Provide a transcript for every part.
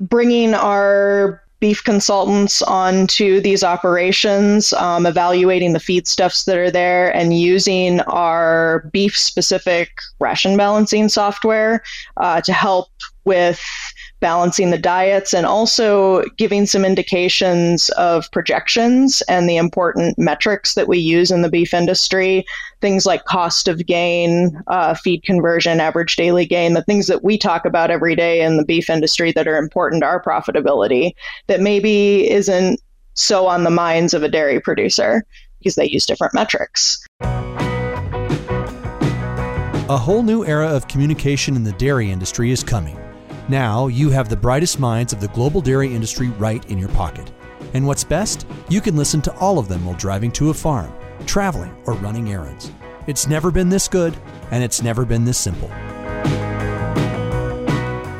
bringing our beef consultants onto these operations, um, evaluating the feedstuffs that are there, and using our beef specific ration balancing software uh, to help with balancing the diets and also giving some indications of projections and the important metrics that we use in the beef industry. Things like cost of gain uh, feed conversion average daily gain the things that we talk about every day in the beef industry that are important to our profitability that maybe isn't so on the minds of a dairy producer because they use different metrics. A whole new era of communication in the dairy industry is coming now you have the brightest minds of the global dairy industry right in your pocket. And what's best? You can listen to all of them while driving to a farm, traveling, or running errands. It's never been this good, and it's never been this simple.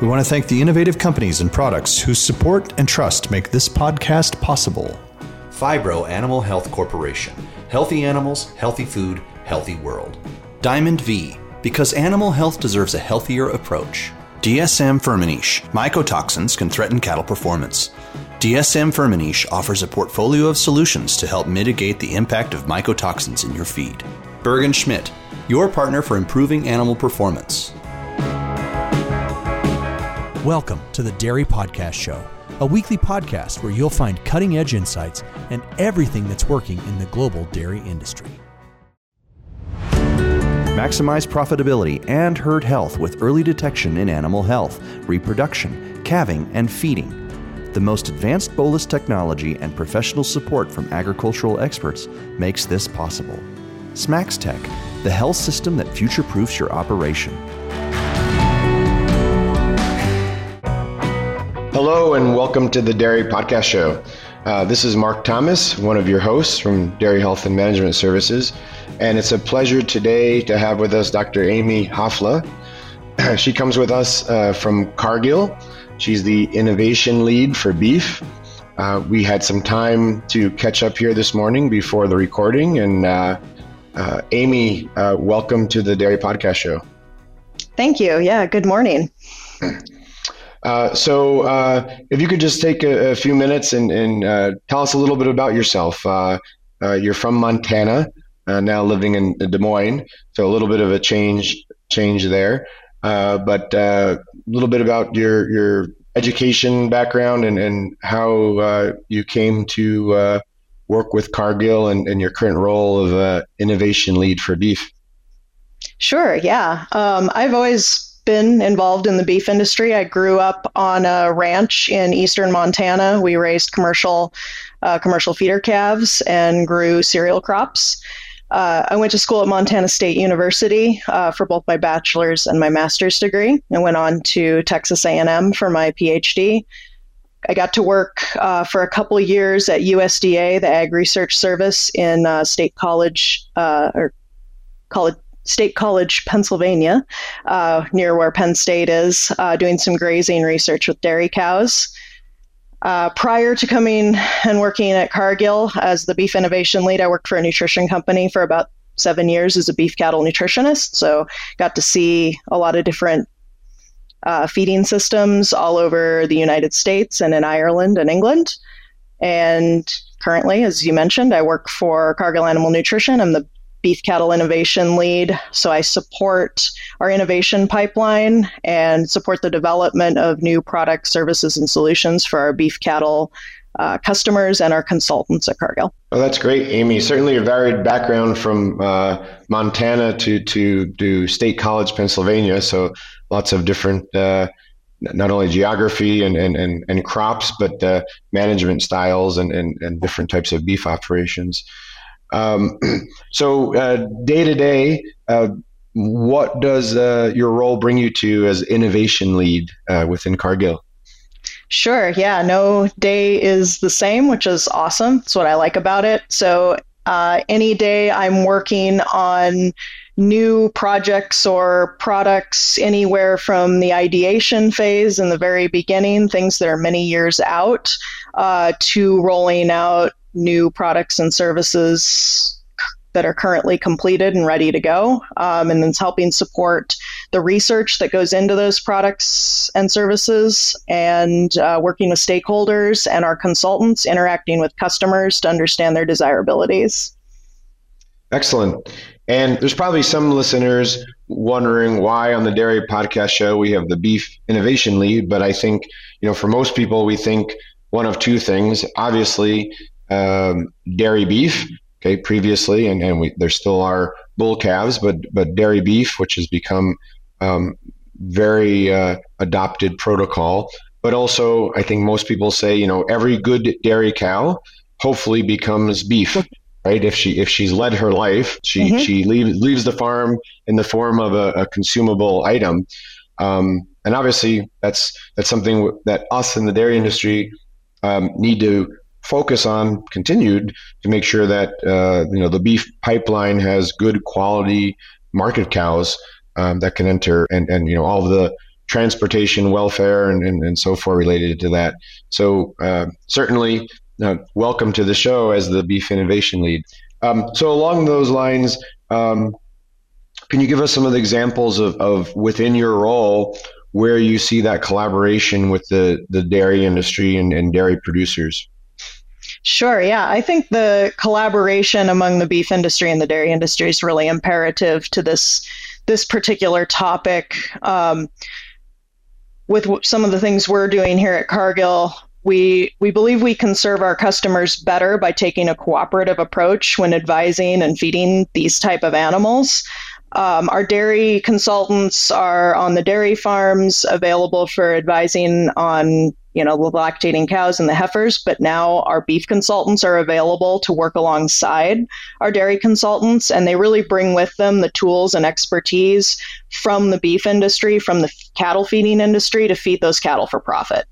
We want to thank the innovative companies and products whose support and trust make this podcast possible. Phibro Animal Health Corporation. Healthy animals, healthy food, healthy world. Diamond V. Because animal health deserves a healthier approach. DSM Firmenich. Mycotoxins can threaten cattle performance. DSM Firmenich offers a portfolio of solutions to help mitigate the impact of mycotoxins in your feed. Bergen Schmidt, your partner for improving animal performance. Welcome to the Dairy Podcast Show, a weekly podcast where you'll find cutting edge insights and everything that's working in the global dairy industry. Maximize profitability and herd health with early detection in animal health, reproduction, calving, and feeding. The most advanced bolus technology and professional support from agricultural experts makes this possible. smaXtec, the health system that future proofs your operation. Hello, and welcome to the Dairy Podcast Show. Uh, this is Mark Thomas, one of your hosts from Dairy Health and Management Services. And it's a pleasure today to have with us Dr. Aimee Hafla. she comes with us uh, from Cargill. She's the innovation lead for beef. Uh, we had some time to catch up here this morning before the recording. And uh, uh Aimee, uh, welcome to the Dairy Podcast Show. Thank you. Yeah, good morning. Uh, so, uh, if you could just take a, a few minutes and, and uh, tell us a little bit about yourself. you're from Montana uh, now living in Des Moines, so a little bit of a change change there. Uh, but uh, a little bit about your your education background and, and how uh, you came to uh, work with Cargill and, and, your current role of innovation lead for beef. Sure, yeah. Um, I've always been involved in the beef industry. I grew up on a ranch in eastern Montana. We raised commercial uh, commercial feeder calves and grew cereal crops. Uh, I went to school at Montana State University uh, for both my bachelor's and my master's degree. I went on to Texas A&M for my PhD. I got to work uh, for a couple years at USDA, the Ag Research Service in uh, State College uh, or College. State College, Pennsylvania, uh, near where Penn State is, doing some grazing research with dairy cows. Uh, prior to coming and working at Cargill as the beef innovation lead, I worked for a nutrition company for about seven years as a beef cattle nutritionist. So got to see a lot of different uh, feeding systems all over the United States and in Ireland and England. And currently, as you mentioned, I work for Cargill Animal Nutrition. I'm the beef cattle innovation lead. So I support our innovation pipeline and support the development of new products, services, and solutions for our beef cattle uh, customers and our consultants at Cargill. Oh, that's great, Aimee. Certainly a varied background from uh, Montana to, to, to State College, Pennsylvania. So lots of different. Uh, not only geography and, and, and, and crops, but uh, management styles and, and, and different types of beef operations. Um, so day to day, what does uh, your role bring you to as innovation lead uh, within Cargill? Sure. Yeah. No day is the same, which is awesome. That's what I like about it. So uh, any day I'm working on new projects or products anywhere from the ideation phase in the very beginning, things that are many years out, uh, to rolling out new products and services that are currently completed and ready to go, um, and then helping support the research that goes into those products and services, and uh, working with stakeholders and our consultants, interacting with customers to understand their desirabilities. Excellent. And there's probably some listeners wondering why on the Dairy Podcast Show we have the Beef Innovation Lead, but I think, you know, for most people, we think one of two things. Obviously, um, dairy beef, okay, previously, and, and we, there still are bull calves, but, but dairy beef, which has become um, very uh, adopted protocol. But also, I think most people say, you know, every good dairy cow hopefully becomes beef right? If she if she's led her life, she mm-hmm. she leaves leaves the farm in the form of a, a consumable item, um, and obviously that's that's something that us in the dairy industry um, need to focus on continued to make sure that uh, you know the beef pipeline has good quality market cows um, that can enter and and you know all the transportation welfare and, and, and so forth related to that so uh, certainly uh, welcome to the show as the beef innovation lead. Um, so along those lines, um, can you give us some of the examples of, of within your role where you see that collaboration with the, the dairy industry and, and dairy producers? Sure. Yeah. I think the collaboration among the beef industry and the dairy industry is really imperative to this this particular topic. Um, with some of the things we're doing here at Cargill, we we believe we can serve our customers better by taking a cooperative approach when advising and feeding these type of animals. Um, our dairy consultants are on the dairy farms available for advising on you know the lactating cows and the heifers but now our beef consultants are available to work alongside our dairy consultants and they really bring with them the tools and expertise from the beef industry from the cattle feeding industry to feed those cattle for profit.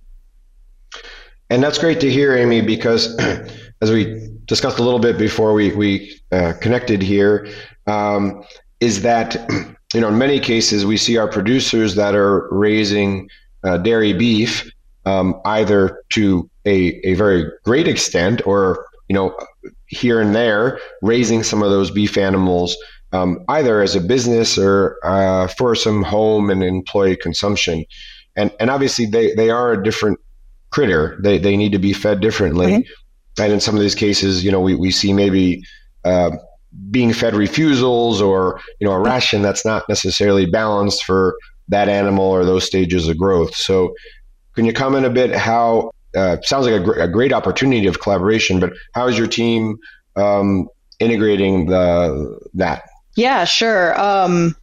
And that's great to hear, Aimee, because as we discussed a little bit before we, we uh, connected here, um, is that, you know, in many cases, we see our producers that are raising uh, dairy beef um, either to a, a very great extent or, you know, here and there, raising some of those beef animals um, either as a business or uh, for some home and employee consumption. And, and obviously, they, they are a different critter. They, they need to be fed differently. Mm-hmm. And in some of these cases, you know, we, we see maybe uh, being fed refusals or, you know, a ration that's not necessarily balanced for that animal or those stages of growth. So can you comment a bit how, uh, sounds like a, gr- a, great opportunity of collaboration, but how is your team um, integrating the that? Yeah, sure. Um,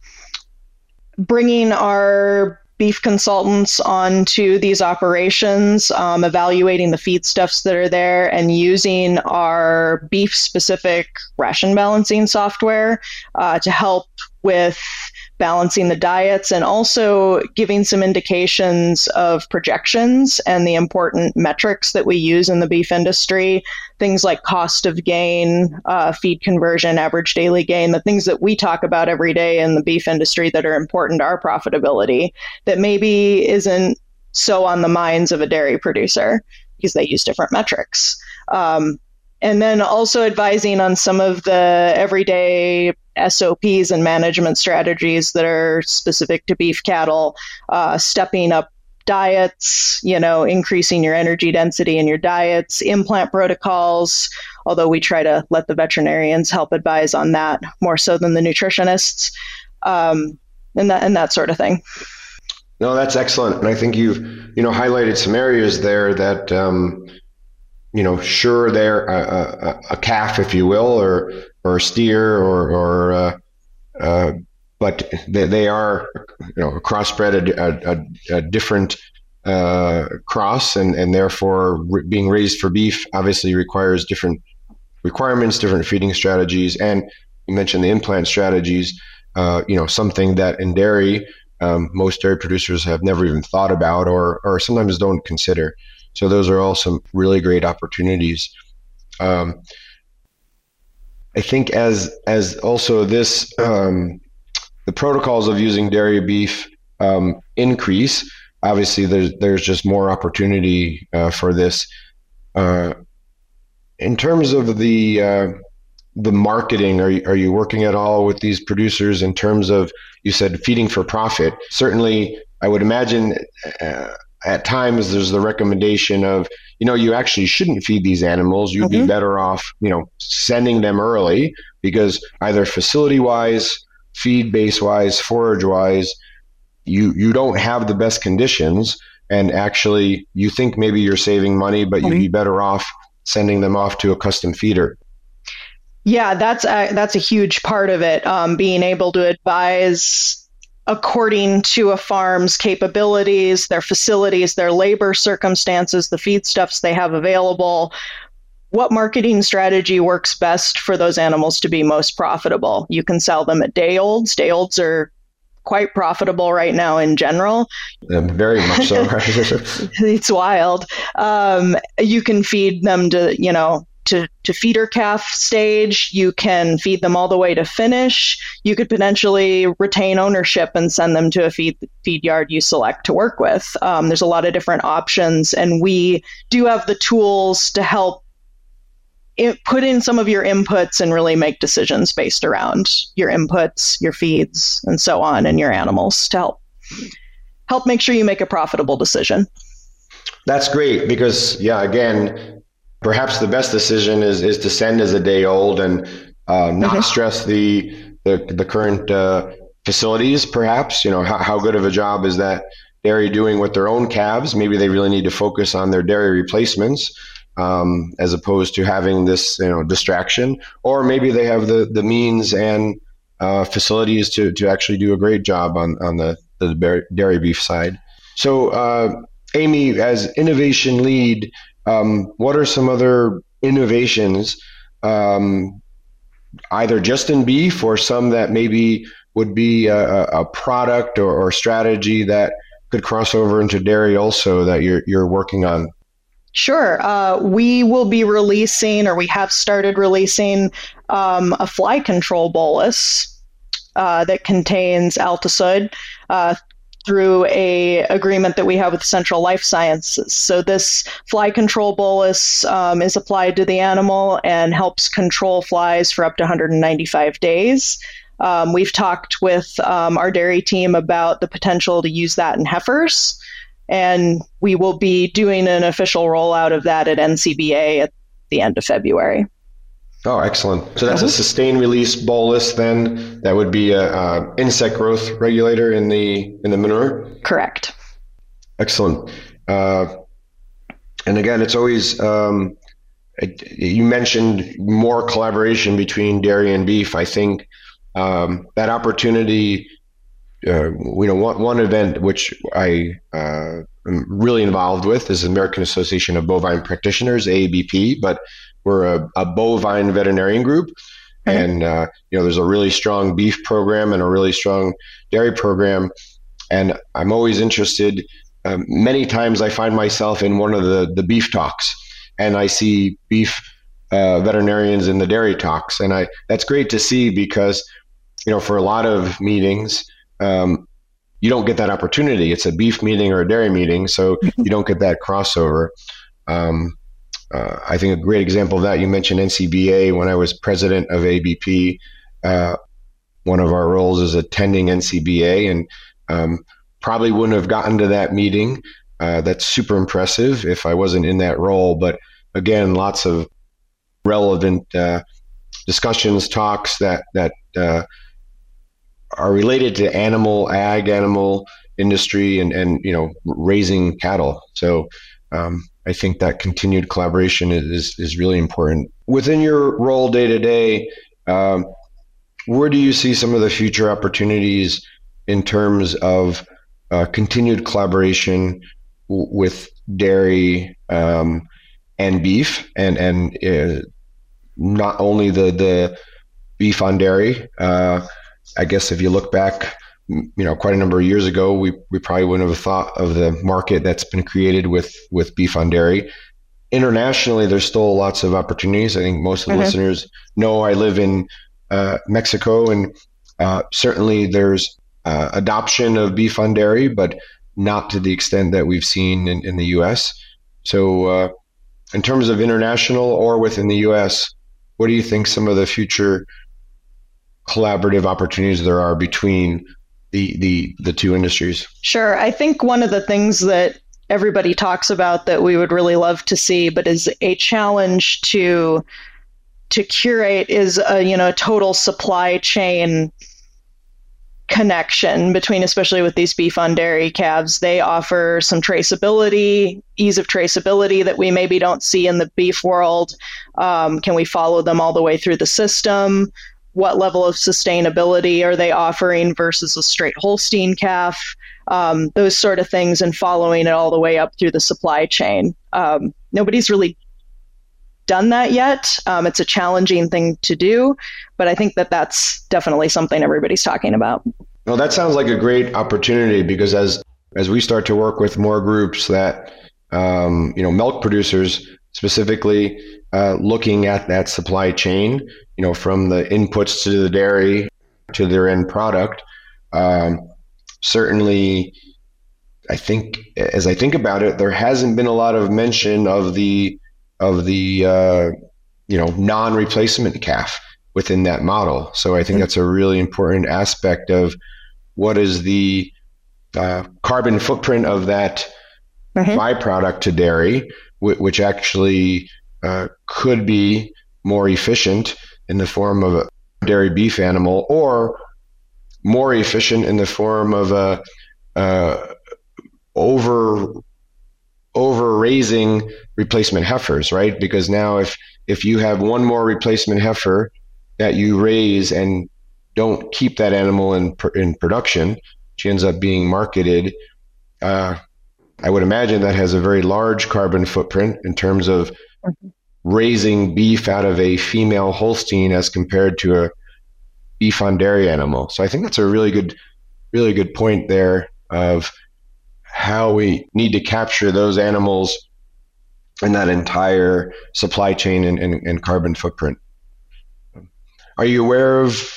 bringing our beef consultants onto these operations, um, evaluating the feedstuffs that are there, and using our beef specific ration balancing software uh, to help with balancing the diets and also giving some indications of projections and the important metrics that we use in the beef industry. Things like cost of gain uh, feed conversion average daily gain the things that we talk about every day in the beef industry that are important to our profitability that maybe isn't so on the minds of a dairy producer because they use different metrics. Um, and then also advising on some of the everyday SOPs and management strategies that are specific to beef cattle, uh, stepping up diets, you know, increasing your energy density in your diets, implant protocols, although we try to let the veterinarians help advise on that more so than the nutritionists, um, and that and that sort of thing. No, that's excellent, and I think you've you know highlighted some areas there that um, you know sure they're a, a, a calf, if you will, or or a steer or, or uh, uh, but they, they are you know crossbred a, a, a different uh, cross and and therefore re- being raised for beef obviously requires different requirements different feeding strategies and you mentioned the implant strategies uh, you know something that in dairy um, most dairy producers have never even thought about or or sometimes don't consider so those are all some really great opportunities um, I think as as also this um, the protocols of using dairy beef um, increase, obviously there's there's just more opportunity uh, for this. Uh, in terms of the uh, the marketing? Are you, are you working at all with these producers in terms of you said feeding for profit? Certainly, I would imagine uh, at times there's the recommendation of you know you actually shouldn't feed these animals. You'd mm-hmm. be better off you know sending them early because either facility wise, feed base wise, forage wise, you you don't have the best conditions and actually you think maybe you're saving money, but you'd be better off sending them off to a custom feeder. Yeah, that's a, that's a huge part of it. Um, being able to advise according to a farm's capabilities, their facilities, their labor circumstances, the feedstuffs they have available. What marketing strategy works best for those animals to be most profitable? You can sell them at day olds. Day olds are quite profitable right now in general. very much so. it's wild. Um, you can feed them to, you know, to, to feeder calf stage. You can feed them all the way to finish. You could potentially retain ownership and send them to a feed feed yard you select to work with. Um, there's a lot of different options, and we do have the tools to help it, put in some of your inputs and really make decisions based around your inputs, your feeds, and so on, and your animals to help help make sure you make a profitable decision. That's great because yeah, again, perhaps the best decision is is to send as a day old and uh, not mm-hmm. stress the the, the current uh, facilities. Perhaps you know how, how good of a job is that dairy doing with their own calves? Maybe they really need to focus on their dairy replacements um, as opposed to having this you know distraction or maybe they have the the means and uh, facilities to to actually do a great job on on the the dairy beef side so uh, Aimee as innovation lead um, what are some other innovations um, either just in beef or some that maybe would be a, a product or, or strategy that could cross over into dairy also that you're you're working on Sure. Uh, we will be releasing, or we have started releasing, um, a fly control bolus uh, that contains Altosid uh, through a agreement that we have with Central Life Sciences. So this fly control bolus um, is applied to the animal and helps control flies for up to 195 days. Um, we've talked with um, our dairy team about the potential to use that in heifers and we will be doing an official rollout of that at NCBA at the end of February. Oh, excellent! So that's a mm-hmm. sustained release bolus. Then that would be a, a, insect growth regulator in the in the manure. Correct. Excellent. Uh, and again, it's always um, it, you mentioned more collaboration between dairy and beef. I think um, that opportunity uh, you know, one, one event which I uh, am really involved with is the American Association of Bovine Practitioners, AABP, but we're a, a bovine veterinarian group. Mm-hmm. And, uh, you know, there's a really strong beef program and a really strong dairy program. And I'm always interested. Um, many times I find myself in one of the, the beef talks and I see beef uh, veterinarians in the dairy talks. And I, that's great to see because, you know, for a lot of meetings, um, you don't get that opportunity. It's a beef meeting or a dairy meeting, so you don't get that crossover. Um, uh, I think a great example of that you mentioned NCBA. When I was president of ABP, uh, one of our roles is attending NCBA, and um, probably wouldn't have gotten to that meeting. Uh, that's super impressive if I wasn't in that role. But again, lots of relevant uh, discussions, talks that that uh, are related to animal ag, animal industry, and and you know raising cattle. So um, I think that continued collaboration is is really important within your role day to day. Um, where do you see some of the future opportunities in terms of uh, continued collaboration w- with dairy um, and beef, and and uh, not only the the beef on dairy, uh, I guess if you look back, you know, quite a number of years ago, we, we probably wouldn't have thought of the market that's been created with with beef on dairy. Internationally, there's still lots of opportunities. I think most of the mm-hmm. listeners know I live in uh, Mexico, and uh, certainly there's uh, adoption of beef on dairy, but not to the extent that we've seen in, in the U.S. So, uh, in terms of international or within the U.S., what do you think some of the future collaborative opportunities there are between the the the two industries? Sure. I think one of the things that everybody talks about that we would really love to see, but is a challenge to to curate is a you know a total supply chain connection between especially with these beef on dairy calves they offer some traceability ease of traceability that we maybe don't see in the beef world um, can we follow them all the way through the system what level of sustainability are they offering versus a straight holstein calf um, those sort of things and following it all the way up through the supply chain um, nobody's really done that yet. Um, it's a challenging thing to do, but I think that that's definitely something everybody's talking about. Well, that sounds like a great opportunity because as as we start to work with more groups that um, you know milk producers specifically uh, looking at that supply chain, you know, from the inputs to the dairy to their end product, um, certainly. I think, as I think about it, there hasn't been a lot of mention of the of the uh, you know non-replacement calf within that model. So I think that's a really important aspect of what is the uh, carbon footprint of that mm-hmm. byproduct to dairy, which actually uh, could be more efficient in the form of a dairy beef animal, or more efficient in the form of a uh, over over raising replacement heifers, right? Because now if if you have one more replacement heifer that you raise and don't keep that animal in in production, she ends up being marketed. Uh, I would imagine that has a very large carbon footprint in terms of mm-hmm. raising beef out of a female Holstein as compared to a beef on dairy animal. So I think that's a really good, really good point there of how we need to capture those animals and that entire supply chain and, and, and carbon footprint. Are you aware of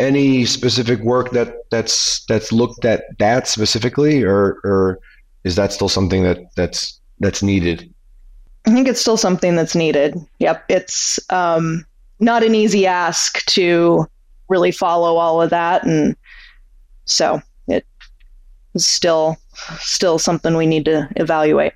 any specific work that that's that's looked at that specifically, or or is that still something that that's that's needed? I think it's still something that's needed. Yep, it's um, not an easy ask to really follow all of that, and so it is still still something we need to evaluate.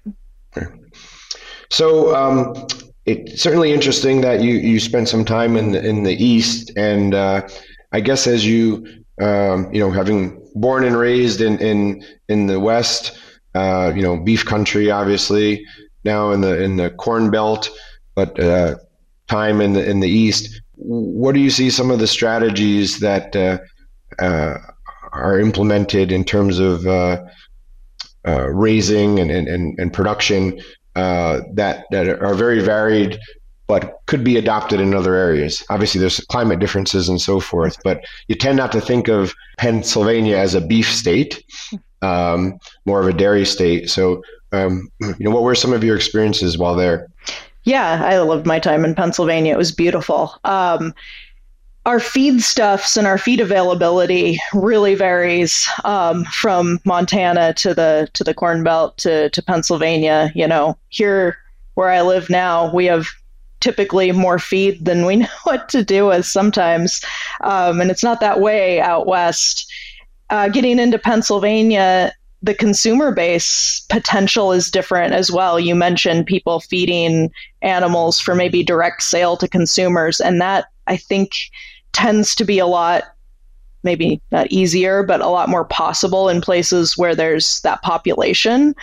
So um, it's certainly interesting that you you spent some time in the, in the East, and uh, I guess as you um, you know having born and raised in in in the West, uh, you know beef country, obviously now in the in the Corn Belt, but uh, time in the in the East. What do you see some of the strategies that uh, uh, are implemented in terms of uh, uh, raising and, and, and production uh, that, that are very varied but could be adopted in other areas. Obviously, there's climate differences and so forth, but you tend not to think of Pennsylvania as a beef state, um, more of a dairy state. So, um, you know, what were some of your experiences while there? Yeah, I loved my time in Pennsylvania. It was beautiful. Um, our feedstuffs and our feed availability really varies um, from Montana to the to the Corn Belt to to Pennsylvania. You know, here where I live now, we have typically more feed than we know what to do with sometimes, um, and it's not that way out west. Uh, getting into Pennsylvania, the consumer base potential is different as well. You mentioned people feeding animals for maybe direct sale to consumers, and that I think tends to be a lot maybe not easier, but a lot more possible in places where there's that population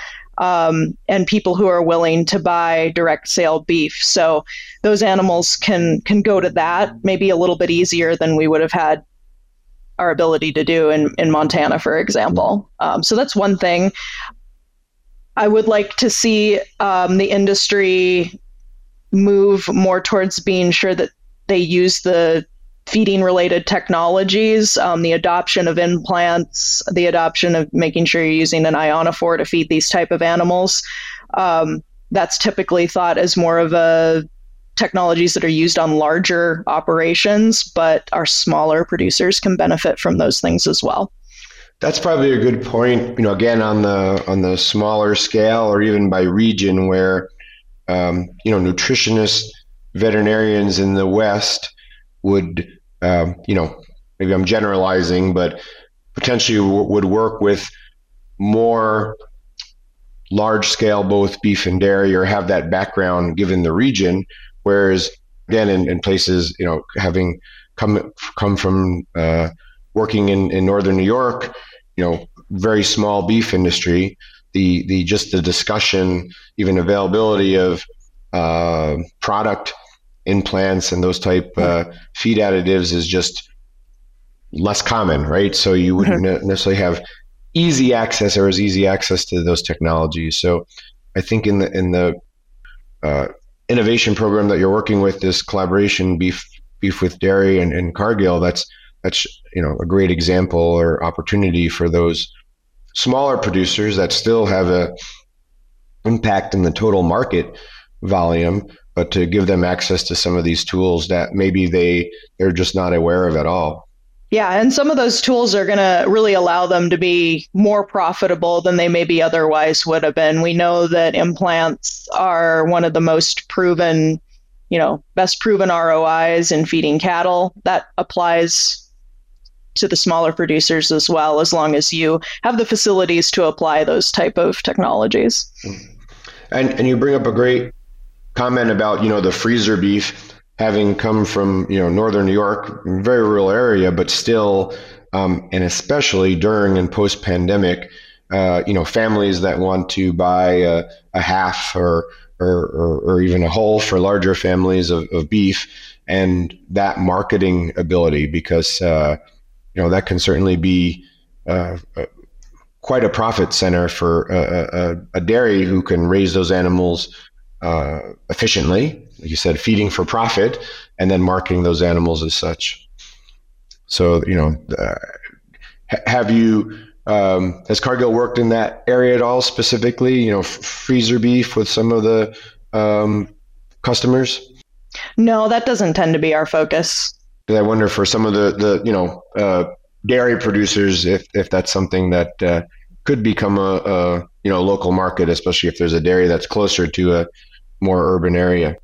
um, and people who are willing to buy direct sale beef. So those animals can can go to that maybe a little bit easier than we would have had our ability to do in, in Montana, for example. Um, so that's one thing. I would like to see um, the industry move more towards being sure that they use the feeding related technologies, um, the adoption of implants, the adoption of making sure you're using an ionophore to feed these type of animals. Um, that's typically thought as more of a technologies that are used on larger operations, but our smaller producers can benefit from those things as well. That's probably a good point. You know, again on the on the smaller scale or even by region, where um, you know nutritionists veterinarians in the West would, um, you know, maybe I'm generalizing, but potentially w- would work with more large scale, both beef and dairy, or have that background given the region. Whereas, again, in, in places, you know, having come come from uh, working in, in northern New York, you know, very small beef industry, the the just the discussion, even availability of uh, product implants and those type uh, feed additives is just less common, right? So you wouldn't mm-hmm. necessarily have easy access or as easy access to those technologies. So I think in the in the uh, innovation program that you're working with, this collaboration beef beef with dairy and, and Cargill, that's that's you know a great example or opportunity for those smaller producers that still have a impact in the total market volume, but to give them access to some of these tools that maybe they they're just not aware of at all. Yeah, and some of those tools are going to really allow them to be more profitable than they maybe otherwise would have been. We know that implants are one of the most proven, you know, best proven ROIs in feeding cattle. That applies to the smaller producers as well, as long as you have the facilities to apply those type of technologies. Mm-hmm. And and you bring up a great comment about you know the freezer beef having come from you know northern New York, very rural area, but still, um, and especially during and post pandemic, uh, you know, families that want to buy a, a half or, or, or or even a whole for larger families of, of beef, and that marketing ability because uh, you know that can certainly be. Uh, quite a profit center for a, a, dairy who can raise those animals uh, efficiently like you said, feeding for profit and then marketing those animals as such. So, you know, uh, have you, um, has Cargill worked in that area at all specifically, you know, f- freezer beef with some of the um, customers? No, that doesn't tend to be our focus. I wonder for some of the, the you know, uh, dairy producers, if, if that's something that uh, could become a, a, you know, local market, especially if there's a dairy that's closer to a more urban area.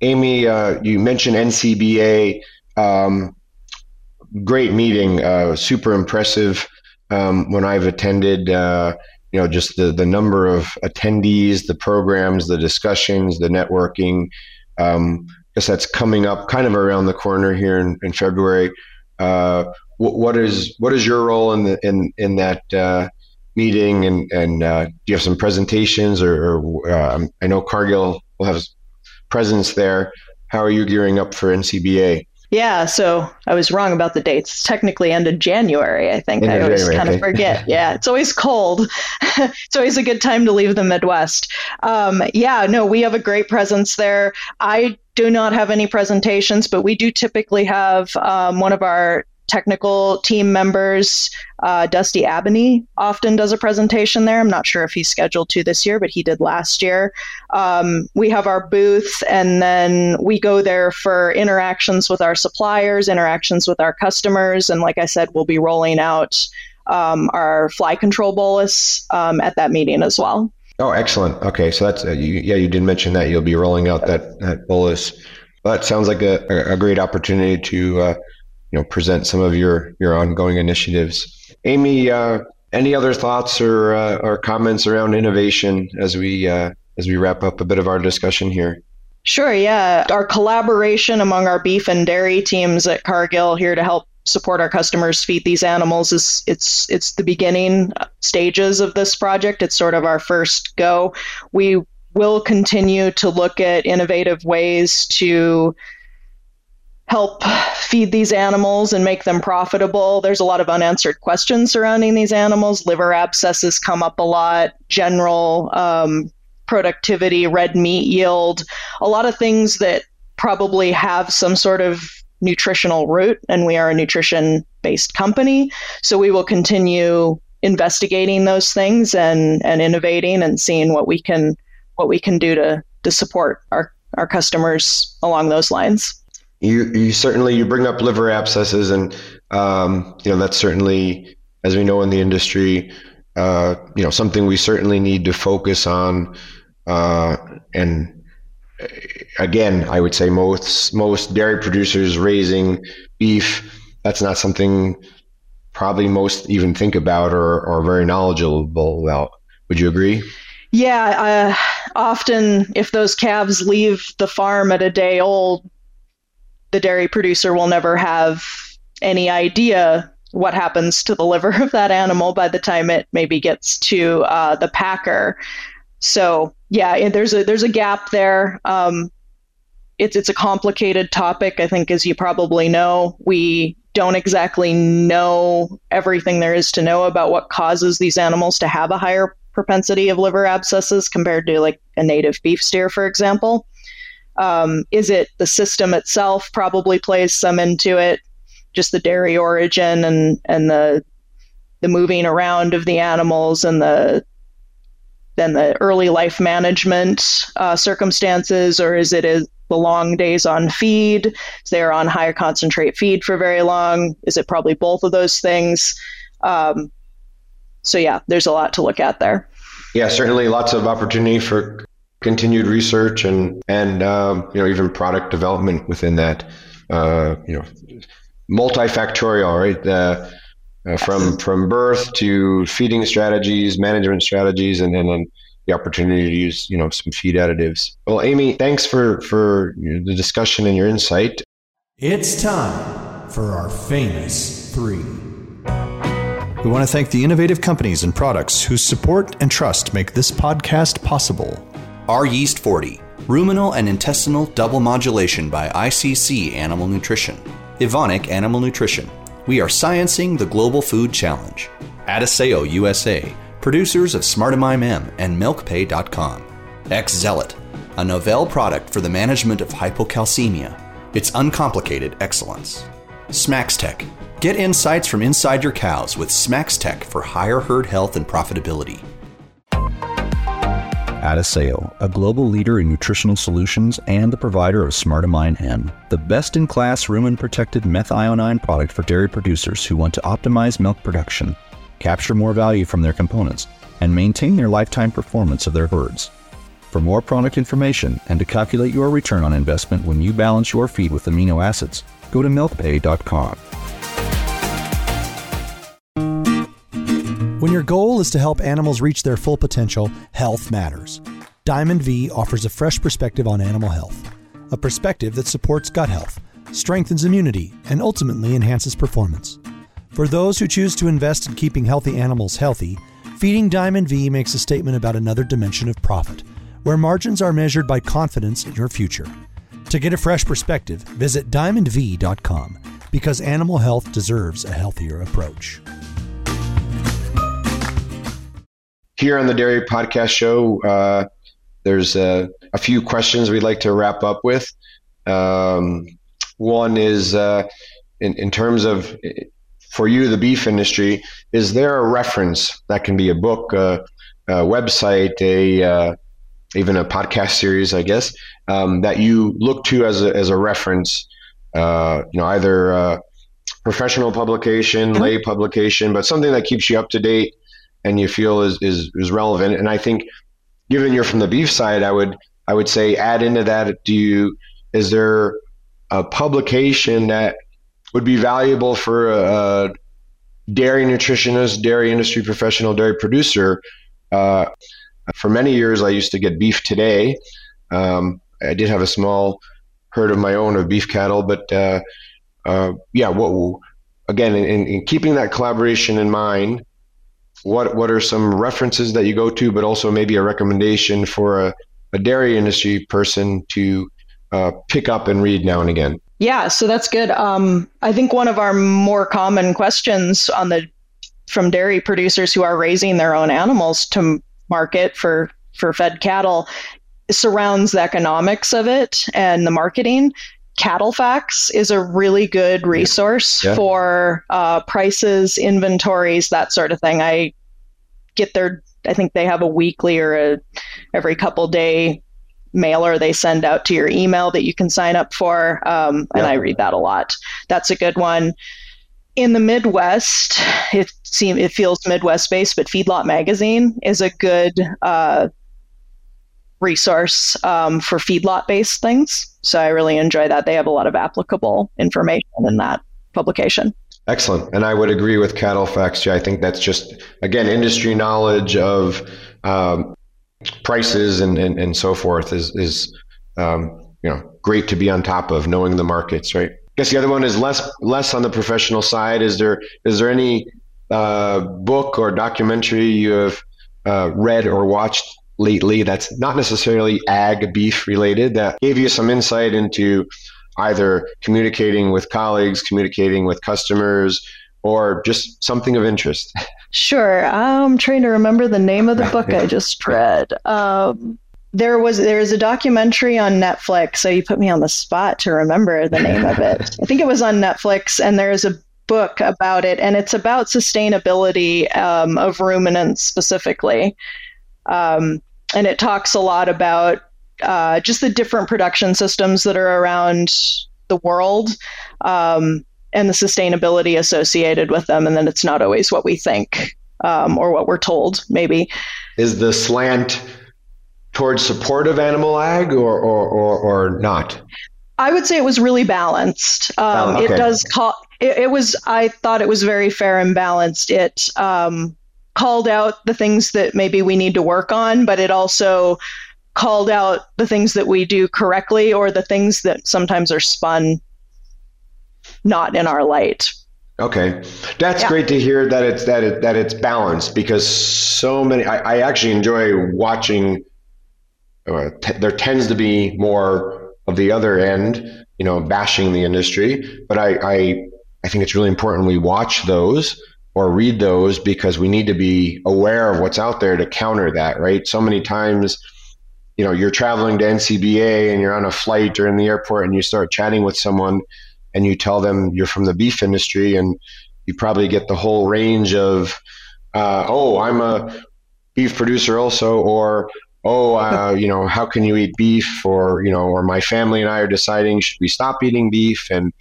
Aimee, uh, you mentioned NCBA. Um, great meeting, uh, super impressive. Um, when I've attended, uh, you know, just the the number of attendees, the programs, the discussions, the networking. Um, I guess that's coming up kind of around the corner here in, in February. Uh, what, is what is your role in the in in that uh, meeting? And and uh, do you have some presentations, or, or I know Cargill will have presence there. How are you gearing up for NCBA? Yeah, so I was wrong about the dates. It's technically ended January, I think. End I always January, kind of forget. yeah, it's always cold. it's always a good time to leave the Midwest. Um, yeah, no, we have a great presence there. I do not have any presentations, but we do typically have um, one of our technical team members. Uh, Dusty Abney often does a presentation there. I'm not sure if he's scheduled to this year, but he did last year. Um, we have our booth, and then we go there for interactions with our suppliers, interactions with our customers, and like I said, we'll be rolling out um, our fly control bolus um, at that meeting as well. Oh, excellent. Okay, so that's uh, you, yeah. You did mention that you'll be rolling out that that bolus. That sounds like a, a great opportunity to uh, you know present some of your your ongoing initiatives. Aimee, uh, any other thoughts or uh, or comments around innovation as we uh, as we wrap up a bit of our discussion here? Sure. Yeah, our collaboration among our beef and dairy teams at Cargill here to help support our customers feed these animals is it's it's the beginning stages of this project. It's sort of our first go. We will continue to look at innovative ways to help feed these animals and make them profitable. There's a lot of unanswered questions surrounding these animals. Liver abscesses come up a lot, general um, productivity, red meat yield, a lot of things that probably have some sort of nutritional root, and we are a nutrition based company. So we will continue investigating those things and, and innovating and seeing what we can what we can do to to support our, our customers along those lines you you certainly you bring up liver abscesses, and um, you know that's certainly, as we know in the industry, uh, you know something we certainly need to focus on, uh, and again, I would say most most dairy producers raising beef. That's not something probably most even think about or are very knowledgeable about. Would you agree? Yeah, uh, often if those calves leave the farm at a day old, the dairy producer will never have any idea what happens to the liver of that animal by the time it maybe gets to uh, the packer. So yeah, there's a there's a gap there. Um, it's it's a complicated topic. I think, as you probably know, we don't exactly know everything there is to know about what causes these animals to have a higher propensity of liver abscesses compared to like a native beef steer, for example. Um, is it the system itself probably plays some into it, just the dairy origin and and the the moving around of the animals and the then the early life management uh, circumstances, or is it a, the long days on feed? Is they on higher concentrate feed for very long? Is it probably both of those things? Um, so yeah, there's a lot to look at there. Yeah, certainly lots of opportunity for continued research and and um, you know even product development within that. Uh, you know, multifactorial, right? Uh, uh, from from birth to feeding strategies, management strategies, and then the opportunity to use you know some feed additives. Well, Aimee, thanks for for the discussion and your insight. It's time for our famous three. We want to thank the innovative companies and products whose support and trust make this podcast possible. R Yeast 40, ruminal and intestinal double modulation by ICC Animal Nutrition. Evonik Animal Nutrition, we are sciencing the global food challenge. Adisseo USA, producers of Smartamine M and MilkPay.com. X-Zelit, a novel product for the management of hypocalcemia. It's uncomplicated excellence. smaXtec, get insights from inside your cows with smaXtec for higher herd health and profitability. Adisseo, a global leader in nutritional solutions and the provider of Smartamine M, the best-in-class rumen-protected methionine product for dairy producers who want to optimize milk production, capture more value from their components, and maintain their lifetime performance of their herds. For more product information and to calculate your return on investment when you balance your feed with amino acids, go to milkpay.com. When your goal is to help animals reach their full potential, health matters. Diamond V offers a fresh perspective on animal health, a perspective that supports gut health, strengthens immunity, and ultimately enhances performance. For those who choose to invest in keeping healthy animals healthy, Feeding Diamond V makes a statement about another dimension of profit, where margins are measured by confidence in your future. To get a fresh perspective, visit diamondv.com because animal health deserves a healthier approach. Here on the Dairy Podcast Show, uh, there's a, a, few questions we'd like to wrap up with. Um, one is uh, in, in terms of for you, the beef industry, is there a reference that can be a book, a, a website, a uh, even a podcast series, I guess, um, that you look to as a, as a reference? Uh, you know, either uh, professional publication, lay publication, but something that keeps you up to date and you feel is, is, is relevant. And I think given you're from the beef side, I would, I would say add into that. Do you, is there a publication that would be valuable for a, dairy nutritionist, dairy industry professional, dairy producer? Uh, for many years, I used to get beef today. Um, I did have a small herd of my own of beef cattle, but uh, uh, yeah, what again in, in, keeping that collaboration in mind, what what are some references that you go to, but also maybe a recommendation for a, a dairy industry person to uh, pick up and read now and again? Yeah, so that's good. Um, I think one of our more common questions on the from dairy producers who are raising their own animals to market for for fed cattle surrounds the economics of it and the marketing. CattleFax is a really good resource yeah. for uh, prices, inventories, that sort of thing. I get their, I think they have a weekly or a every couple day mailer they send out to your email that you can sign up for, um, and I read that a lot. That's a good one. In the Midwest, it seems it feels Midwest based, but Feedlot Magazine is a good uh, resource um, for feedlot based things. So I really enjoy that. They have a lot of applicable information in that publication. Excellent. And I would agree with CattleFax. Yeah, I think that's just, again, industry knowledge of um, prices and, and, and so forth is, is um, you know, great to be on top of knowing the markets, right? I guess the other one is less less on the professional side. Is there is there any uh, book or documentary you have uh, read or watched lately that's not necessarily ag beef related that gave you some insight into either communicating with colleagues, communicating with customers, or just something of interest? Sure. I'm trying to remember the name of the book I just read. Um, there was there is a documentary on Netflix, so you put me on the spot to remember the name of it. I think it was on Netflix, and there's a book about it, and it's about sustainability um, of ruminants specifically. Um, and it talks a lot about uh, just the different production systems that are around the world um, and the sustainability associated with them, and then it's not always what we think um, or what we're told, maybe. Is the slant towards support of animal ag or, or, or, or not? I would say it was really balanced. Um, oh, okay. It does call. It, it, was. I thought it was very fair and balanced. It um, called out the things that maybe we need to work on, but it also called out the things that we do correctly or the things that sometimes are spun not in our light. Okay, that's yeah. great to hear that it's that it, that it's balanced because so many. I, I actually enjoy watching. Uh, t- there tends to be more of the other end, you know, bashing the industry, but I, I I think it's really important we watch those or read those because we need to be aware of what's out there to counter that, right? So many times, you know, you're traveling to NCBA and you're on a flight or in the airport and you start chatting with someone and you tell them you're from the beef industry and you probably get the whole range of, uh, oh, I'm a beef producer also, or oh, uh, you know, how can you eat beef? Or, you know, or my family and I are deciding, should we stop eating beef? And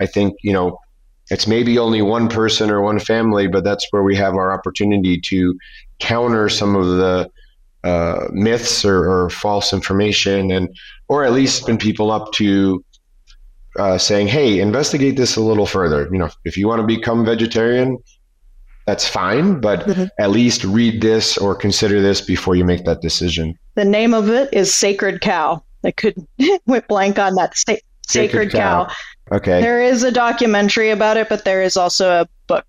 I think, you know, it's maybe only one person or one family, but that's where we have our opportunity to counter some of the uh, myths or, or, false information, and or at least spin people up to uh, saying, "Hey, investigate this a little further." You know, if you want to become vegetarian, that's fine, but mm-hmm. at least read this or consider this before you make that decision. The name of it is Sacred Cow. I could went blank on that. Sa- Sacred, Sacred Cow. Cow. Okay. There is a documentary about it, but there is also a book.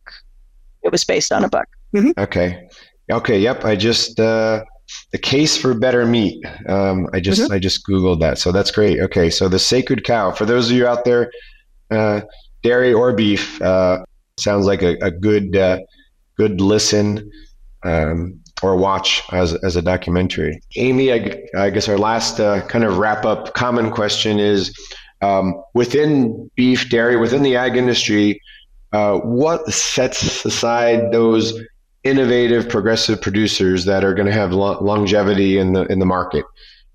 It was based on a book. Mm-hmm. Okay. Okay. Yep. I just uh, the case for better meat. Um, I just mm-hmm. I just googled that, so that's great. Okay. So the sacred cow. For those of you out there, uh, dairy or beef, uh, sounds like a, a good uh, good listen. Um, or watch as, as a documentary. Aimee, I, I guess our last uh, kind of wrap up common question is um, within beef, dairy, within the ag industry, uh, what sets aside those innovative, progressive producers that are going to have lo- longevity in the in the market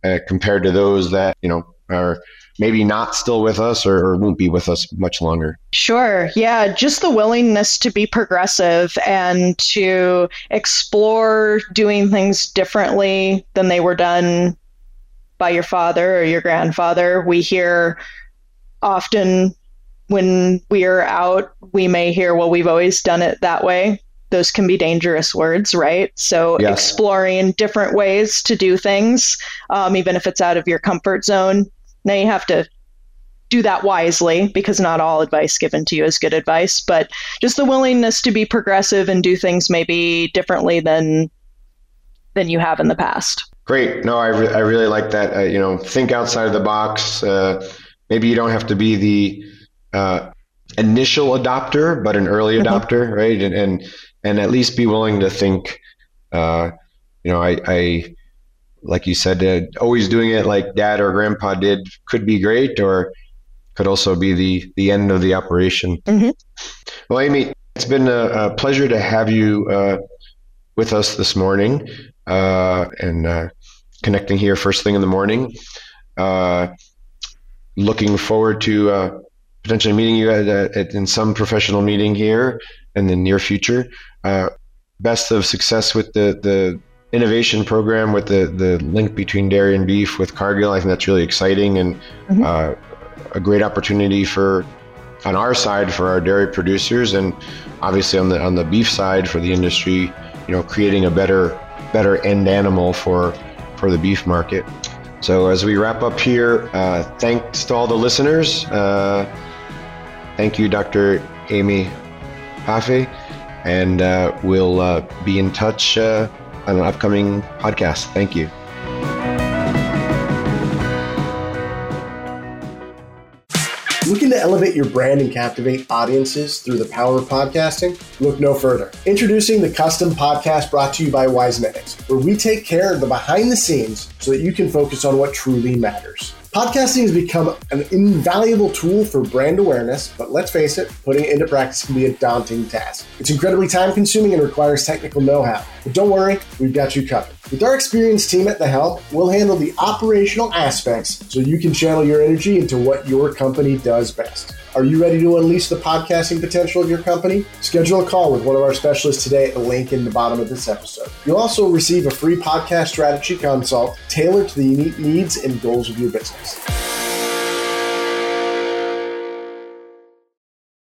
uh, compared to those that you know are maybe not still with us or, or, won't be with us much longer? Sure. Yeah. Just the willingness to be progressive and to explore doing things differently than they were done by your father or your grandfather. We hear often when we are out, we may hear, well, we've always done it that way. Those can be dangerous words, right? So, yes. exploring different ways to do things, um, even if it's out of your comfort zone. Now, you have to do that wisely because not all advice given to you is good advice, but just the willingness to be progressive and do things maybe differently than than you have in the past. Great. No, I, re- I really like that. Uh, you know, think outside of the box. Uh, maybe you don't have to be the uh, initial adopter, but an early mm-hmm. adopter, right? And, and and at least be willing to think. Uh, you know, I, I like you said, uh, always doing it like dad or grandpa did could be great, or could also be the the end of the operation. Mm-hmm. Well, Aimee, it's been a, a pleasure to have you uh, with us this morning uh, and uh, connecting here first thing in the morning. Uh, looking forward to uh, potentially meeting you at, at, in some professional meeting here in the near future. Uh, best of success with the, the innovation program with the, the link between dairy and beef with Cargill. I think that's really exciting and mm-hmm. uh, a great opportunity for on our side for our dairy producers and obviously on the on the beef side for the industry, you know, creating a better better end animal for for the beef market. So as we wrap up here, uh, thanks to all the listeners. Uh, thank you, Dr. Aimee Hafla, and uh, we'll uh, be in touch uh, on an upcoming podcast. Thank you. To elevate your brand and captivate audiences through the power of podcasting? Look no further. Introducing the custom podcast brought to you by Wisenetics, where we take care of the behind the scenes so that you can focus on what truly matters. Podcasting has become an invaluable tool for brand awareness, but let's face it, putting it into practice can be a daunting task. It's incredibly time consuming and requires technical know how. But don't worry, we've got you covered. With our experienced team at the helm, we'll handle the operational aspects so you can channel your energy into what your company does best. Are you ready to unleash the podcasting potential of your company? Schedule a call with one of our specialists today at the link in the bottom of this episode. You'll also receive a free podcast strategy consult tailored to the unique needs and goals of your business.